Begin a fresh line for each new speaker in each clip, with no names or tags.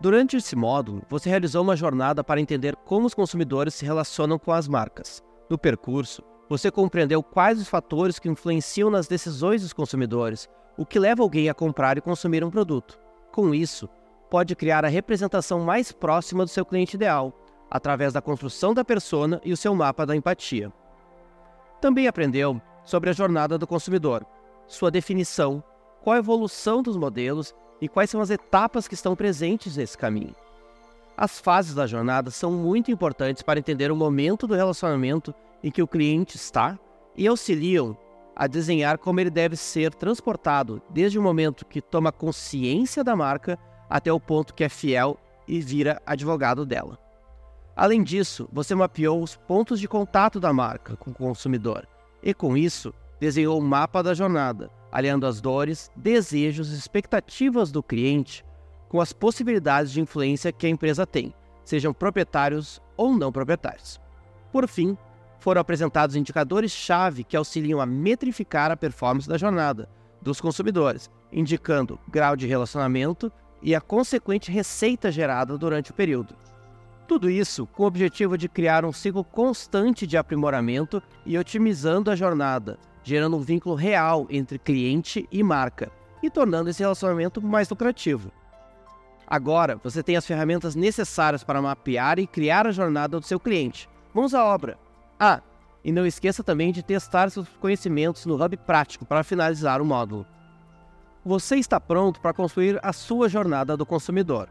Durante esse módulo, você realizou uma jornada para entender como os consumidores se relacionam com as marcas. No percurso, você compreendeu quais os fatores que influenciam nas decisões dos consumidores, o que leva alguém a comprar e consumir um produto. Com isso, pode criar a representação mais próxima do seu cliente ideal, através da construção da persona e o seu mapa da empatia. Também aprendeu sobre a jornada do consumidor, sua definição, qual a evolução dos modelos e quais são as etapas que estão presentes nesse caminho. As fases da jornada são muito importantes para entender o momento do relacionamento em que o cliente está e auxiliam a desenhar como ele deve ser transportado desde o momento que toma consciência da marca até o ponto que é fiel e vira advogado dela. Além disso, você mapeou os pontos de contato da marca com o consumidor e, com isso, desenhou um mapa da jornada, alinhando as dores, desejos e expectativas do cliente com as possibilidades de influência que a empresa tem, sejam proprietários ou não proprietários. Por fim, foram apresentados indicadores-chave que auxiliam a metrificar a performance da jornada dos consumidores, indicando grau de relacionamento e a consequente receita gerada durante o período. Tudo isso com o objetivo de criar um ciclo constante de aprimoramento e otimizando a jornada, gerando um vínculo real entre cliente e marca e tornando esse relacionamento mais lucrativo. Agora você tem as ferramentas necessárias para mapear e criar a jornada do seu cliente. Mãos à obra! Ah, e não esqueça também de testar seus conhecimentos no Hub Prático para finalizar o módulo. Você está pronto para construir a sua jornada do consumidor.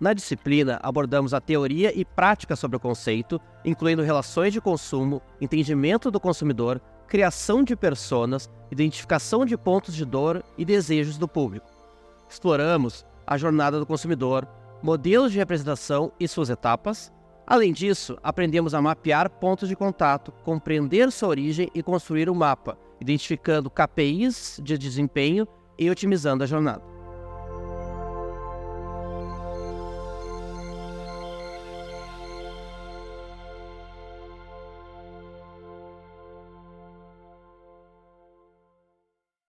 Na disciplina, abordamos a teoria e prática sobre o conceito, incluindo relações de consumo, entendimento do consumidor, criação de personas, identificação de pontos de dor e desejos do público. Exploramos a jornada do consumidor, modelos de representação e suas etapas. Além disso, aprendemos a mapear pontos de contato, compreender sua origem e construir um mapa, identificando KPIs de desempenho e otimizando a jornada.